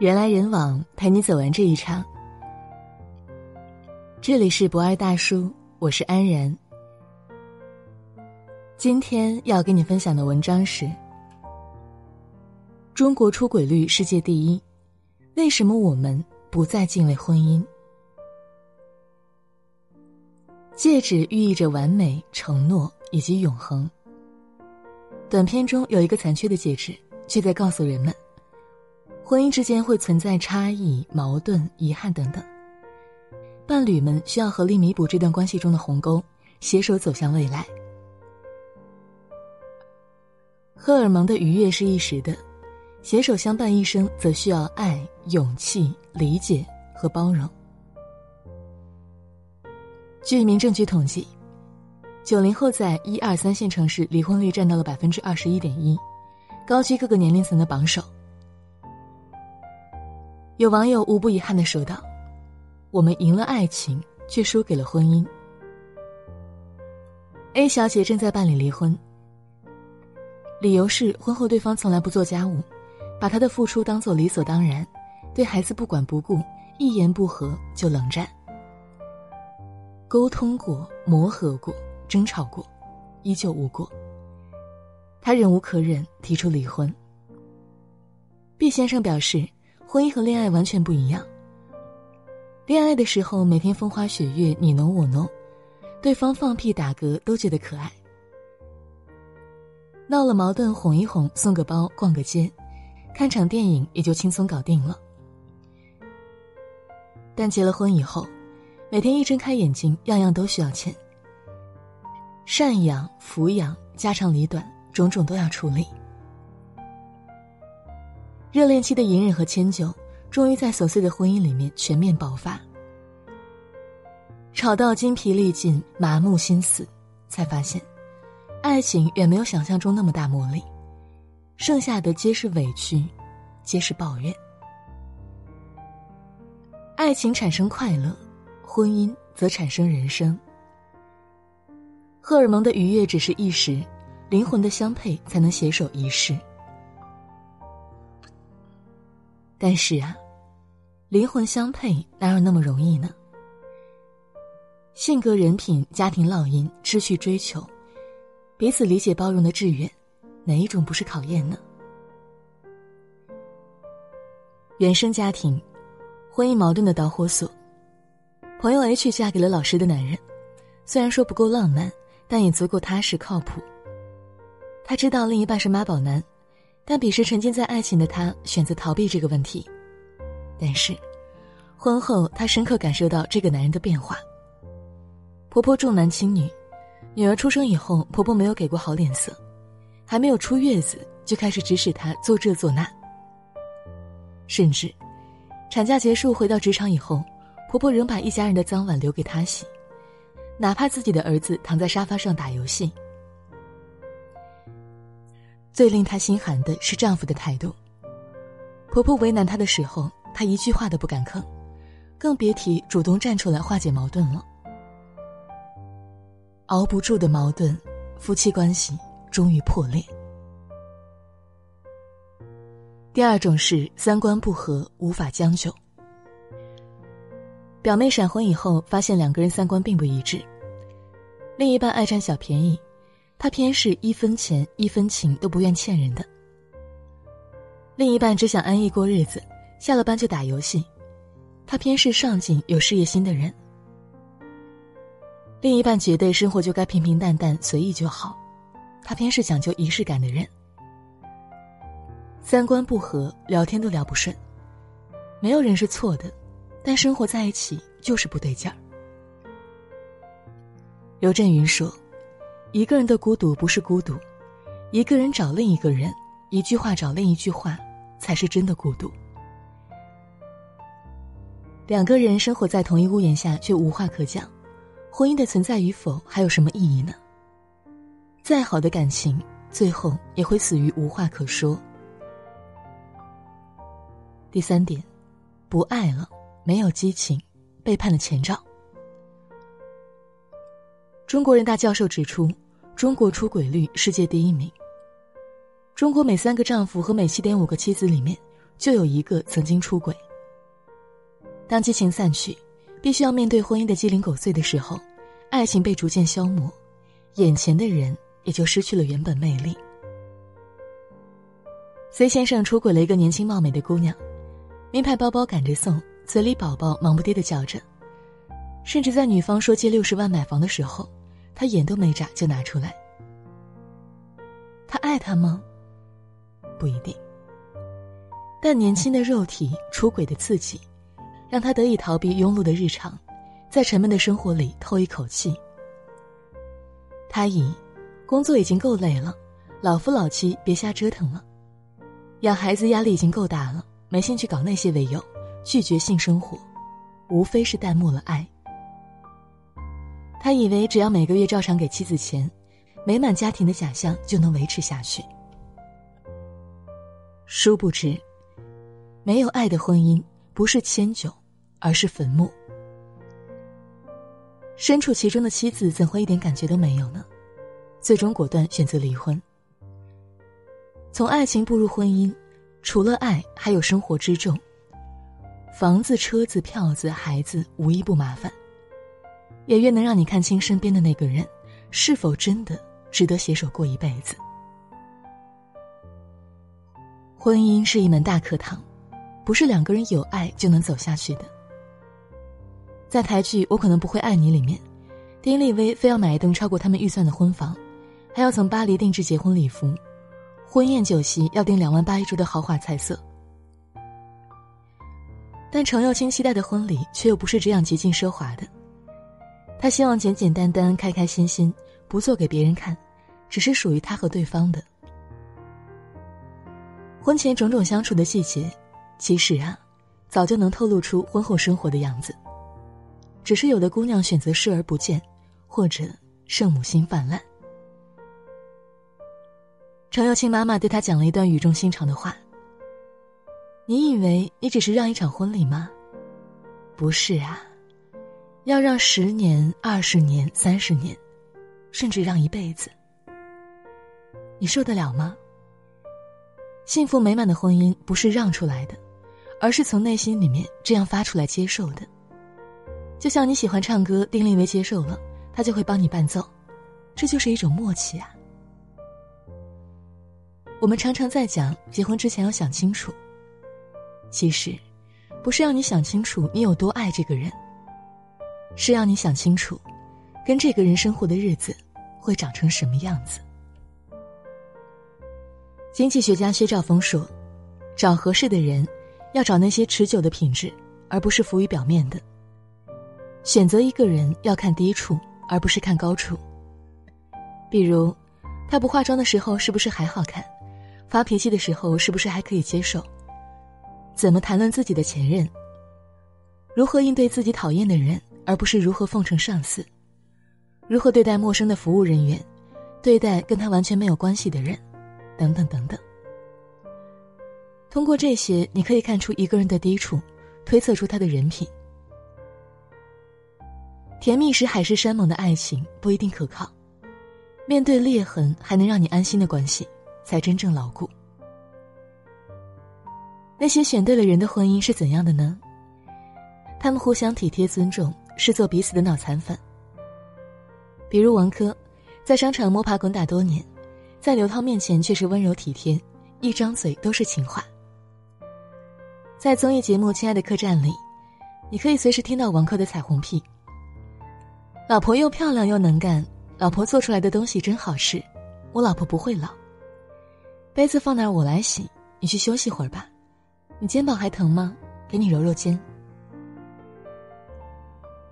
人来人往，陪你走完这一场。这里是不二大叔，我是安然。今天要跟你分享的文章是：中国出轨率世界第一，为什么我们不再敬畏婚姻？戒指寓意着完美、承诺以及永恒。短片中有一个残缺的戒指，却在告诉人们。婚姻之间会存在差异、矛盾、遗憾等等，伴侣们需要合力弥补这段关系中的鸿沟，携手走向未来。荷尔蒙的愉悦是一时的，携手相伴一生则需要爱、勇气、理解和包容。据民政局统计，九零后在一二三线城市离婚率占到了百分之二十一点一，高居各个年龄层的榜首。有网友无不遗憾的说道：“我们赢了爱情，却输给了婚姻。”A 小姐正在办理离婚，理由是婚后对方从来不做家务，把她的付出当做理所当然，对孩子不管不顾，一言不合就冷战。沟通过、磨合过、争吵过，依旧无果。她忍无可忍，提出离婚。B 先生表示。婚姻和恋爱完全不一样。恋爱的时候，每天风花雪月，你侬我侬，对方放屁打嗝都觉得可爱。闹了矛盾，哄一哄，送个包，逛个街，看场电影也就轻松搞定了。但结了婚以后，每天一睁开眼睛，样样都需要钱。赡养、抚养、家长里短，种种都要处理。热恋期的隐忍和迁就，终于在琐碎的婚姻里面全面爆发。吵到筋疲力尽、麻木心死，才发现，爱情远没有想象中那么大魔力，剩下的皆是委屈，皆是抱怨。爱情产生快乐，婚姻则产生人生。荷尔蒙的愉悦只是一时，灵魂的相配才能携手一世。但是啊，灵魂相配哪有那么容易呢？性格、人品、家庭烙印、持续追求，彼此理解包容的志愿，哪一种不是考验呢？原生家庭，婚姻矛盾的导火索。朋友 H 嫁给了老实的男人，虽然说不够浪漫，但也足够踏实靠谱。他知道另一半是妈宝男。但彼时沉浸在爱情的她选择逃避这个问题，但是，婚后她深刻感受到这个男人的变化。婆婆重男轻女，女儿出生以后，婆婆没有给过好脸色，还没有出月子就开始指使她做这做那。甚至，产假结束回到职场以后，婆婆仍把一家人的脏碗留给她洗，哪怕自己的儿子躺在沙发上打游戏。最令她心寒的是丈夫的态度。婆婆为难她的时候，她一句话都不敢吭，更别提主动站出来化解矛盾了。熬不住的矛盾，夫妻关系终于破裂。第二种是三观不合，无法将就。表妹闪婚以后，发现两个人三观并不一致，另一半爱占小便宜。他偏是一分钱一分情都不愿欠人的，另一半只想安逸过日子，下了班就打游戏，他偏是上进有事业心的人。另一半觉得生活就该平平淡淡随意就好，他偏是讲究仪式感的人。三观不合，聊天都聊不顺，没有人是错的，但生活在一起就是不对劲儿。刘震云说。一个人的孤独不是孤独，一个人找另一个人，一句话找另一句话，才是真的孤独。两个人生活在同一屋檐下却无话可讲，婚姻的存在与否还有什么意义呢？再好的感情，最后也会死于无话可说。第三点，不爱了，没有激情，背叛的前兆。中国人大教授指出。中国出轨率世界第一名。中国每三个丈夫和每七点五个妻子里面，就有一个曾经出轨。当激情散去，必须要面对婚姻的鸡零狗碎的时候，爱情被逐渐消磨，眼前的人也就失去了原本魅力。C 先生出轨了一个年轻貌美的姑娘，名牌包包赶着送，嘴里宝宝忙不迭的叫着，甚至在女方说借六十万买房的时候，他眼都没眨就拿出来。他爱她吗？不一定。但年轻的肉体出轨的刺激，让他得以逃避庸碌的日常，在沉闷的生活里透一口气。他以工作已经够累了，老夫老妻别瞎折腾了。养孩子压力已经够大了，没兴趣搞那些为由，拒绝性生活，无非是淡漠了爱。他以为只要每个月照常给妻子钱，美满家庭的假象就能维持下去。殊不知，没有爱的婚姻不是迁就，而是坟墓。身处其中的妻子怎会一点感觉都没有呢？最终果断选择离婚。从爱情步入婚姻，除了爱，还有生活之重。房子、车子、票子、孩子，无一不麻烦。也越能让你看清身边的那个人，是否真的值得携手过一辈子。婚姻是一门大课堂，不是两个人有爱就能走下去的。在台剧《我可能不会爱你》里面，丁立威非要买一栋超过他们预算的婚房，还要从巴黎定制结婚礼服。婚宴酒席要订两万八一桌的豪华菜色，但程又青期待的婚礼却又不是这样极尽奢华的。他希望简简单单、开开心心，不做给别人看，只是属于他和对方的。婚前种种相处的细节，其实啊，早就能透露出婚后生活的样子，只是有的姑娘选择视而不见，或者圣母心泛滥。程又青妈妈对他讲了一段语重心长的话：“你以为你只是让一场婚礼吗？不是啊，要让十年、二十年、三十年，甚至让一辈子。你受得了吗？幸福美满的婚姻不是让出来的，而是从内心里面这样发出来接受的。就像你喜欢唱歌，丁立威接受了，他就会帮你伴奏，这就是一种默契啊。”我们常常在讲结婚之前要想清楚。其实，不是要你想清楚你有多爱这个人，是要你想清楚，跟这个人生活的日子会长成什么样子。经济学家薛兆丰说：“找合适的人，要找那些持久的品质，而不是浮于表面的。选择一个人要看低处，而不是看高处。比如，他不化妆的时候是不是还好看？”发脾气的时候是不是还可以接受？怎么谈论自己的前任？如何应对自己讨厌的人，而不是如何奉承上司？如何对待陌生的服务人员？对待跟他完全没有关系的人？等等等等。通过这些，你可以看出一个人的低处，推测出他的人品。甜蜜时海誓山盟的爱情不一定可靠，面对裂痕还能让你安心的关系。才真正牢固。那些选对了人的婚姻是怎样的呢？他们互相体贴尊重，是做彼此的脑残粉。比如王珂，在商场摸爬滚打多年，在刘涛面前却是温柔体贴，一张嘴都是情话。在综艺节目《亲爱的客栈》里，你可以随时听到王珂的彩虹屁。老婆又漂亮又能干，老婆做出来的东西真好吃，我老婆不会老。杯子放那儿，我来洗。你去休息会儿吧。你肩膀还疼吗？给你揉揉肩。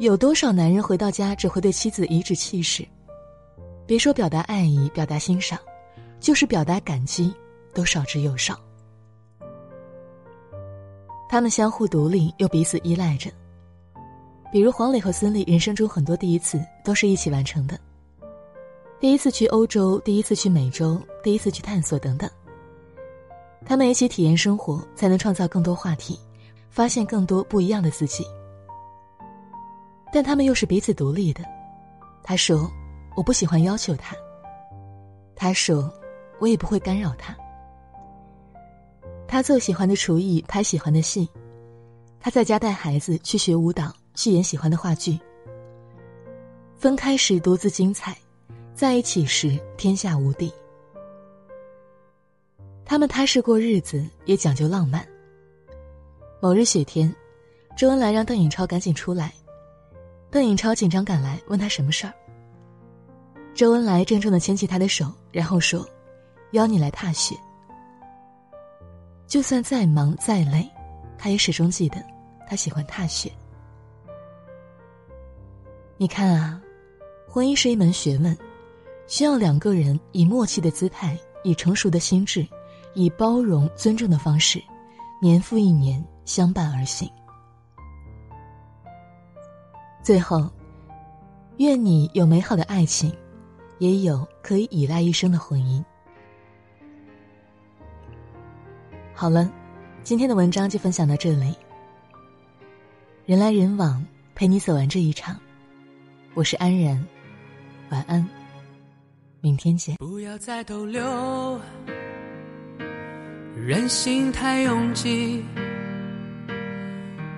有多少男人回到家只会对妻子颐指气使？别说表达爱意、表达欣赏，就是表达感激，都少之又少。他们相互独立又彼此依赖着。比如黄磊和孙俪人生中很多第一次都是一起完成的。第一次去欧洲，第一次去美洲，第一次去探索等等。他们一起体验生活，才能创造更多话题，发现更多不一样的自己。但他们又是彼此独立的。他说：“我不喜欢要求他。”他说：“我也不会干扰他。”他做喜欢的厨艺，拍喜欢的戏；他在家带孩子，去学舞蹈，去演喜欢的话剧。分开时独自精彩，在一起时天下无敌。他们踏实过日子，也讲究浪漫。某日雪天，周恩来让邓颖超赶紧出来，邓颖超紧张赶来，问他什么事儿。周恩来郑重的牵起他的手，然后说：“邀你来踏雪。”就算再忙再累，他也始终记得，他喜欢踏雪。你看啊，婚姻是一门学问，需要两个人以默契的姿态，以成熟的心智，以包容尊重的方式，年复一年相伴而行。最后，愿你有美好的爱情，也有可以依赖一生的婚姻。好了，今天的文章就分享到这里。人来人往，陪你走完这一场。我是安然，晚安，明天见。不要再逗留，人心太拥挤，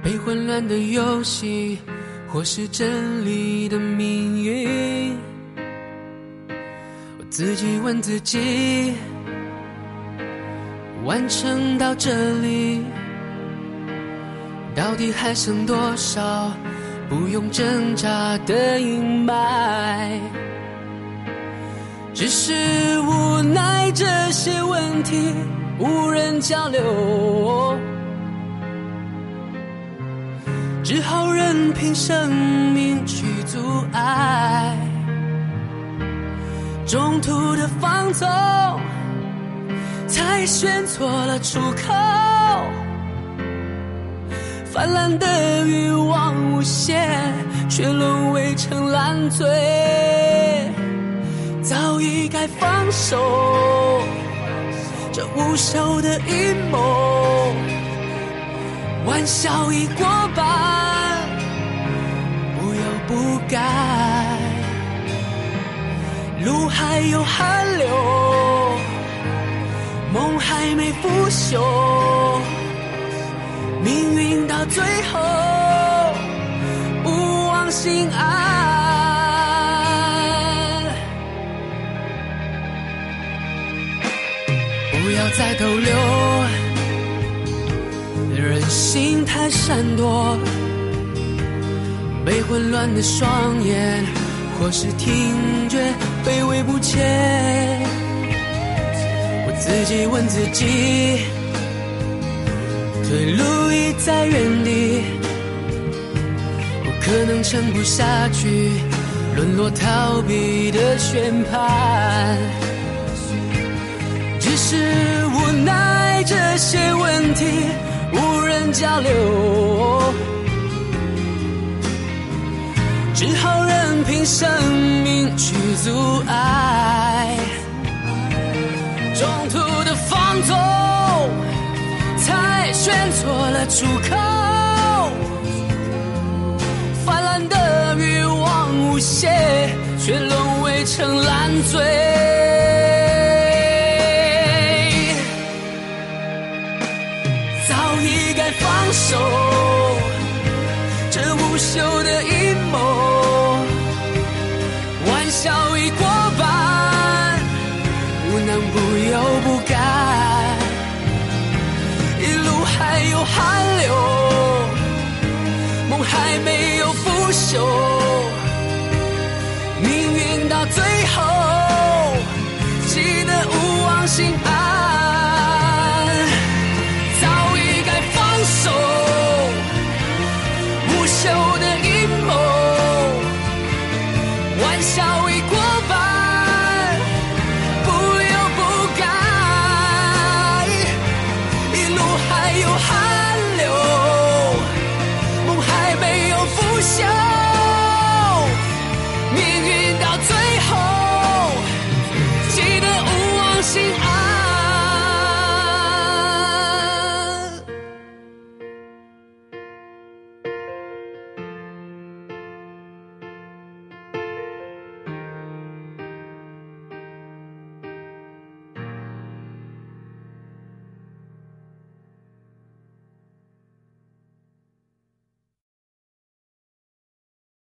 被混乱的游戏，或是真理的命运。我自己问自己。完成到这里，到底还剩多少不用挣扎的阴霾？只是无奈这些问题无人交流，只好任凭生命去阻碍，中途的放纵。才选错了出口，泛滥的欲望无限，却沦为成烂醉。早已该放手，这无休的阴谋，玩笑已过半，不该，路还有汗流。梦还没腐朽，命运到最后不忘心安，不要再逗留，人心太闪躲，被混乱的双眼或是听觉卑微不前。我自己问自己，退路已在原地，不可能撑不下去，沦落逃避的宣判。只是无奈这些问题无人交流，只好任凭生命去阻碍。中途的放纵，才选错了出口。泛滥的欲望无限，却沦为成烂醉。最后，